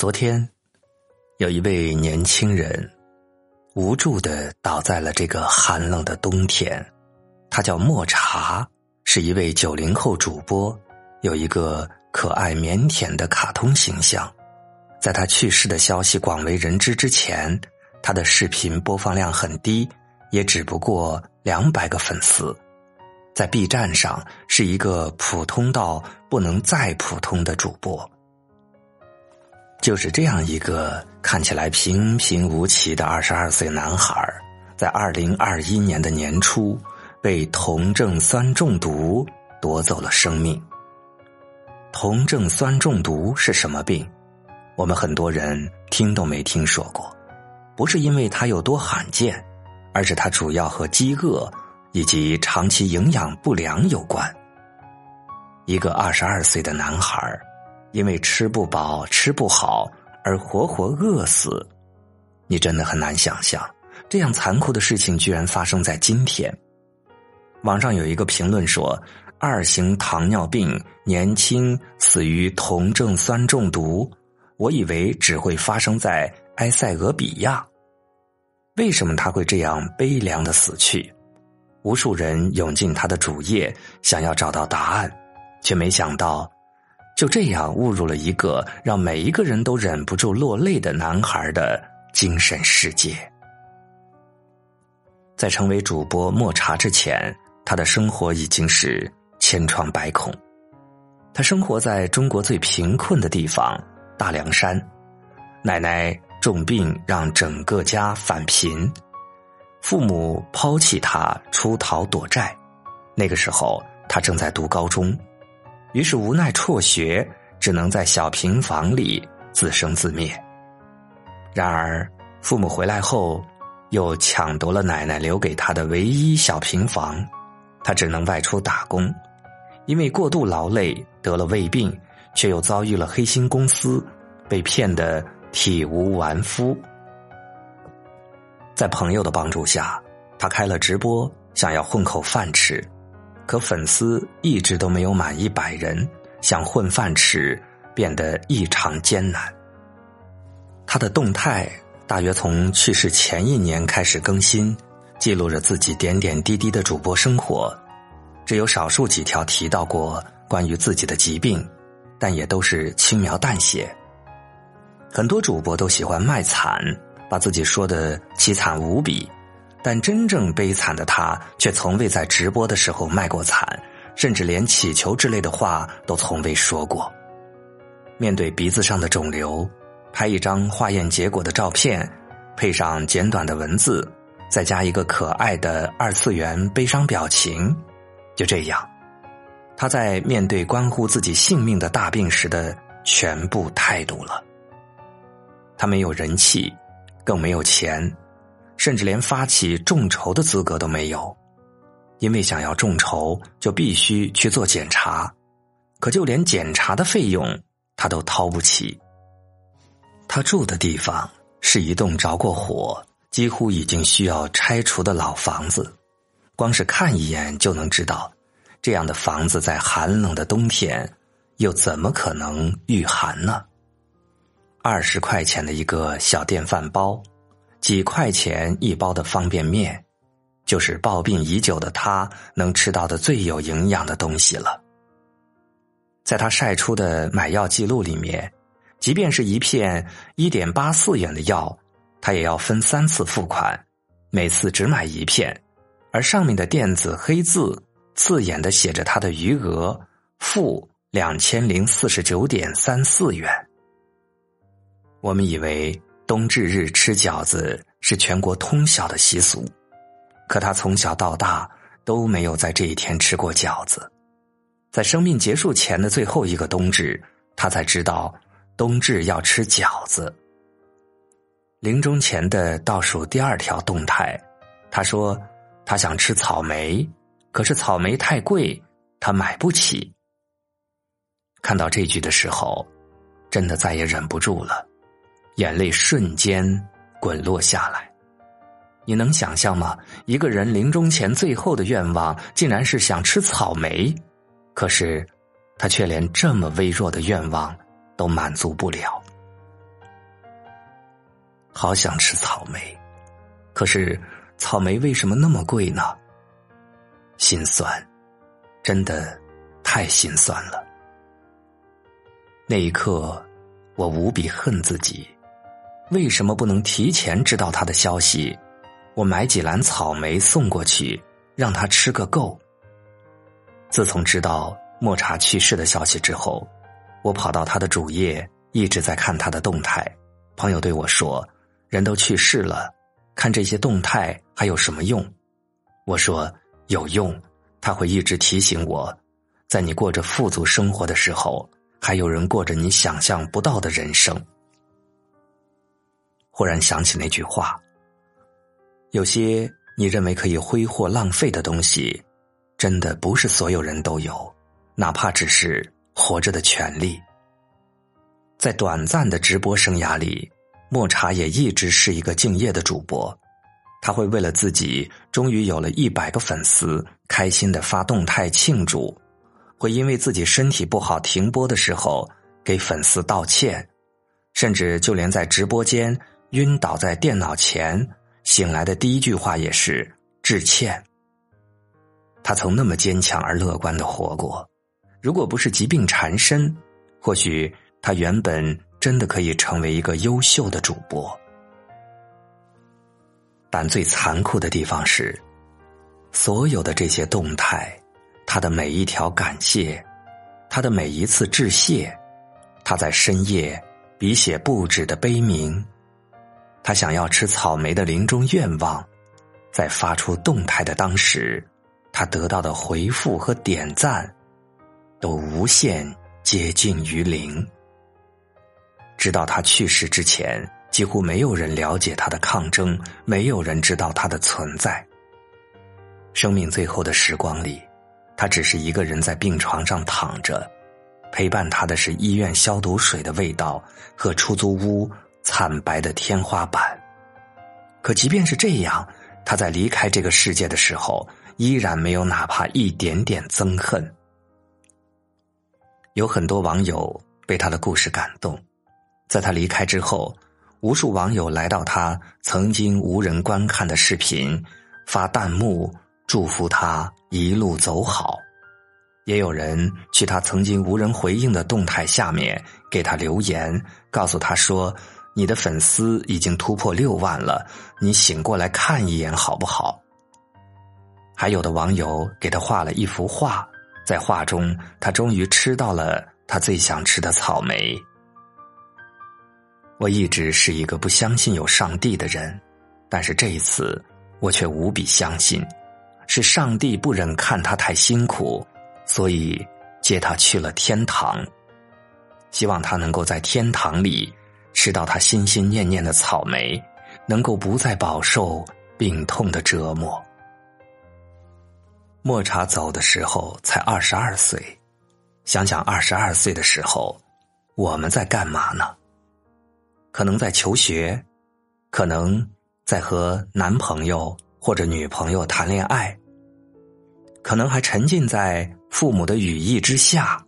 昨天，有一位年轻人无助的倒在了这个寒冷的冬天。他叫莫茶，是一位九零后主播，有一个可爱腼腆的卡通形象。在他去世的消息广为人知之前，他的视频播放量很低，也只不过两百个粉丝。在 B 站上是一个普通到不能再普通的主播。就是这样一个看起来平平无奇的二十二岁男孩，在二零二一年的年初被酮症酸中毒夺走了生命。酮症酸中毒是什么病？我们很多人听都没听说过。不是因为它有多罕见，而是它主要和饥饿以及长期营养不良有关。一个二十二岁的男孩。因为吃不饱、吃不好而活活饿死，你真的很难想象，这样残酷的事情居然发生在今天。网上有一个评论说：“二型糖尿病年轻死于酮症酸中毒。”我以为只会发生在埃塞俄比亚，为什么他会这样悲凉的死去？无数人涌进他的主页，想要找到答案，却没想到。就这样误入了一个让每一个人都忍不住落泪的男孩的精神世界。在成为主播莫茶之前，他的生活已经是千疮百孔。他生活在中国最贫困的地方大凉山，奶奶重病让整个家返贫，父母抛弃他出逃躲债。那个时候，他正在读高中。于是无奈辍学，只能在小平房里自生自灭。然而父母回来后，又抢夺了奶奶留给他的唯一小平房，他只能外出打工。因为过度劳累得了胃病，却又遭遇了黑心公司，被骗得体无完肤。在朋友的帮助下，他开了直播，想要混口饭吃。可粉丝一直都没有满一百人，想混饭吃变得异常艰难。他的动态大约从去世前一年开始更新，记录着自己点点滴滴的主播生活，只有少数几条提到过关于自己的疾病，但也都是轻描淡写。很多主播都喜欢卖惨，把自己说的凄惨无比。但真正悲惨的他，却从未在直播的时候卖过惨，甚至连乞求之类的话都从未说过。面对鼻子上的肿瘤，拍一张化验结果的照片，配上简短的文字，再加一个可爱的二次元悲伤表情，就这样，他在面对关乎自己性命的大病时的全部态度了。他没有人气，更没有钱。甚至连发起众筹的资格都没有，因为想要众筹就必须去做检查，可就连检查的费用他都掏不起。他住的地方是一栋着过火、几乎已经需要拆除的老房子，光是看一眼就能知道，这样的房子在寒冷的冬天又怎么可能御寒呢？二十块钱的一个小电饭煲。几块钱一包的方便面，就是抱病已久的他能吃到的最有营养的东西了。在他晒出的买药记录里面，即便是一片一点八四元的药，他也要分三次付款，每次只买一片，而上面的电子黑字刺眼的写着他的余额：负两千零四十九点三四元。我们以为。冬至日吃饺子是全国通晓的习俗，可他从小到大都没有在这一天吃过饺子。在生命结束前的最后一个冬至，他才知道冬至要吃饺子。临终前的倒数第二条动态，他说他想吃草莓，可是草莓太贵，他买不起。看到这句的时候，真的再也忍不住了。眼泪瞬间滚落下来，你能想象吗？一个人临终前最后的愿望，竟然是想吃草莓，可是他却连这么微弱的愿望都满足不了。好想吃草莓，可是草莓为什么那么贵呢？心酸，真的太心酸了。那一刻，我无比恨自己，为什么不能提前知道他的消息？我买几篮草莓送过去，让他吃个够。自从知道莫茶去世的消息之后，我跑到他的主页，一直在看他的动态。朋友对我说：“人都去世了，看这些动态还有什么用？”我说：“有用，他会一直提醒我，在你过着富足生活的时候，还有人过着你想象不到的人生。”忽然想起那句话：“有些你认为可以挥霍浪费的东西。”真的不是所有人都有，哪怕只是活着的权利。在短暂的直播生涯里，莫茶也一直是一个敬业的主播。他会为了自己终于有了一百个粉丝，开心的发动态庆祝；会因为自己身体不好停播的时候给粉丝道歉，甚至就连在直播间晕倒在电脑前醒来的第一句话也是致歉。他曾那么坚强而乐观的活过，如果不是疾病缠身，或许他原本真的可以成为一个优秀的主播。但最残酷的地方是，所有的这些动态，他的每一条感谢，他的每一次致谢，他在深夜笔写不止的悲鸣，他想要吃草莓的临终愿望，在发出动态的当时。他得到的回复和点赞，都无限接近于零。直到他去世之前，几乎没有人了解他的抗争，没有人知道他的存在。生命最后的时光里，他只是一个人在病床上躺着，陪伴他的是医院消毒水的味道和出租屋惨白的天花板。可即便是这样，他在离开这个世界的时候。依然没有哪怕一点点憎恨。有很多网友被他的故事感动，在他离开之后，无数网友来到他曾经无人观看的视频，发弹幕祝福他一路走好。也有人去他曾经无人回应的动态下面给他留言，告诉他说：“你的粉丝已经突破六万了，你醒过来看一眼好不好？”还有的网友给他画了一幅画，在画中，他终于吃到了他最想吃的草莓。我一直是一个不相信有上帝的人，但是这一次，我却无比相信，是上帝不忍看他太辛苦，所以接他去了天堂。希望他能够在天堂里吃到他心心念念的草莓，能够不再饱受病痛的折磨。莫茶走的时候才二十二岁，想想二十二岁的时候，我们在干嘛呢？可能在求学，可能在和男朋友或者女朋友谈恋爱，可能还沉浸在父母的羽翼之下，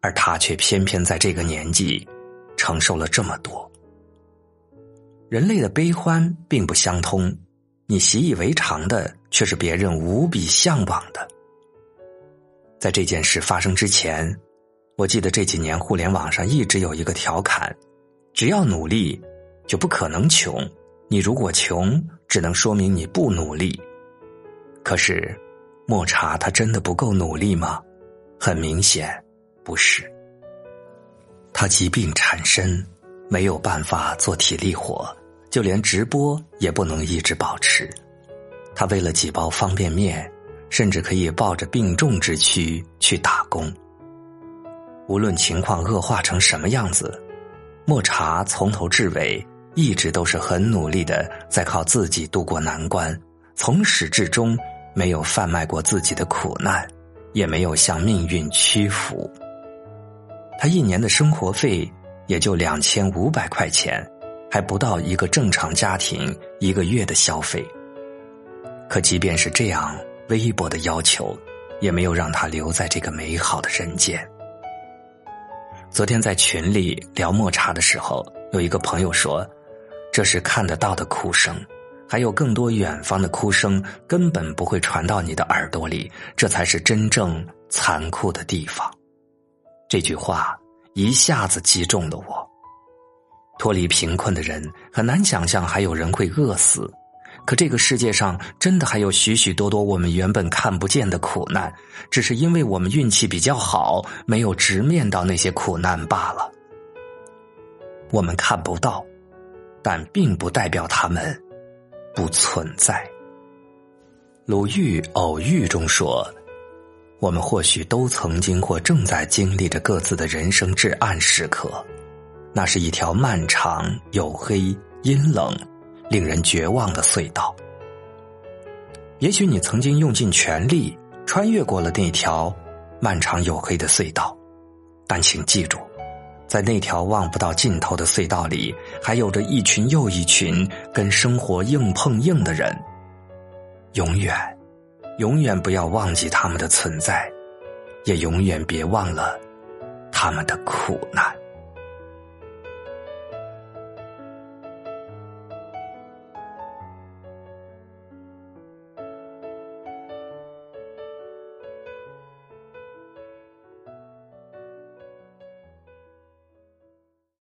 而他却偏偏在这个年纪承受了这么多。人类的悲欢并不相通。你习以为常的，却是别人无比向往的。在这件事发生之前，我记得这几年互联网上一直有一个调侃：只要努力，就不可能穷；你如果穷，只能说明你不努力。可是，莫茶他真的不够努力吗？很明显，不是。他疾病缠身，没有办法做体力活。就连直播也不能一直保持，他为了几包方便面，甚至可以抱着病重之躯去打工。无论情况恶化成什么样子，莫茶从头至尾一直都是很努力的，在靠自己度过难关，从始至终没有贩卖过自己的苦难，也没有向命运屈服。他一年的生活费也就两千五百块钱。还不到一个正常家庭一个月的消费，可即便是这样微薄的要求，也没有让他留在这个美好的人间。昨天在群里聊抹茶的时候，有一个朋友说：“这是看得到的哭声，还有更多远方的哭声根本不会传到你的耳朵里，这才是真正残酷的地方。这句话一下子击中了我。脱离贫困的人很难想象还有人会饿死，可这个世界上真的还有许许多多我们原本看不见的苦难，只是因为我们运气比较好，没有直面到那些苦难罢了。我们看不到。但并不代表他们不存在。鲁豫偶遇中说：“我们或许都曾经或正在经历着各自的人生至暗时刻，那是一条漫长、黝黑、阴冷、令人绝望的隧道。也许你曾经用尽全力穿越过了那条漫长黝黑的隧道，但请记住。”在那条望不到尽头的隧道里，还有着一群又一群跟生活硬碰硬的人。永远，永远不要忘记他们的存在，也永远别忘了他们的苦难。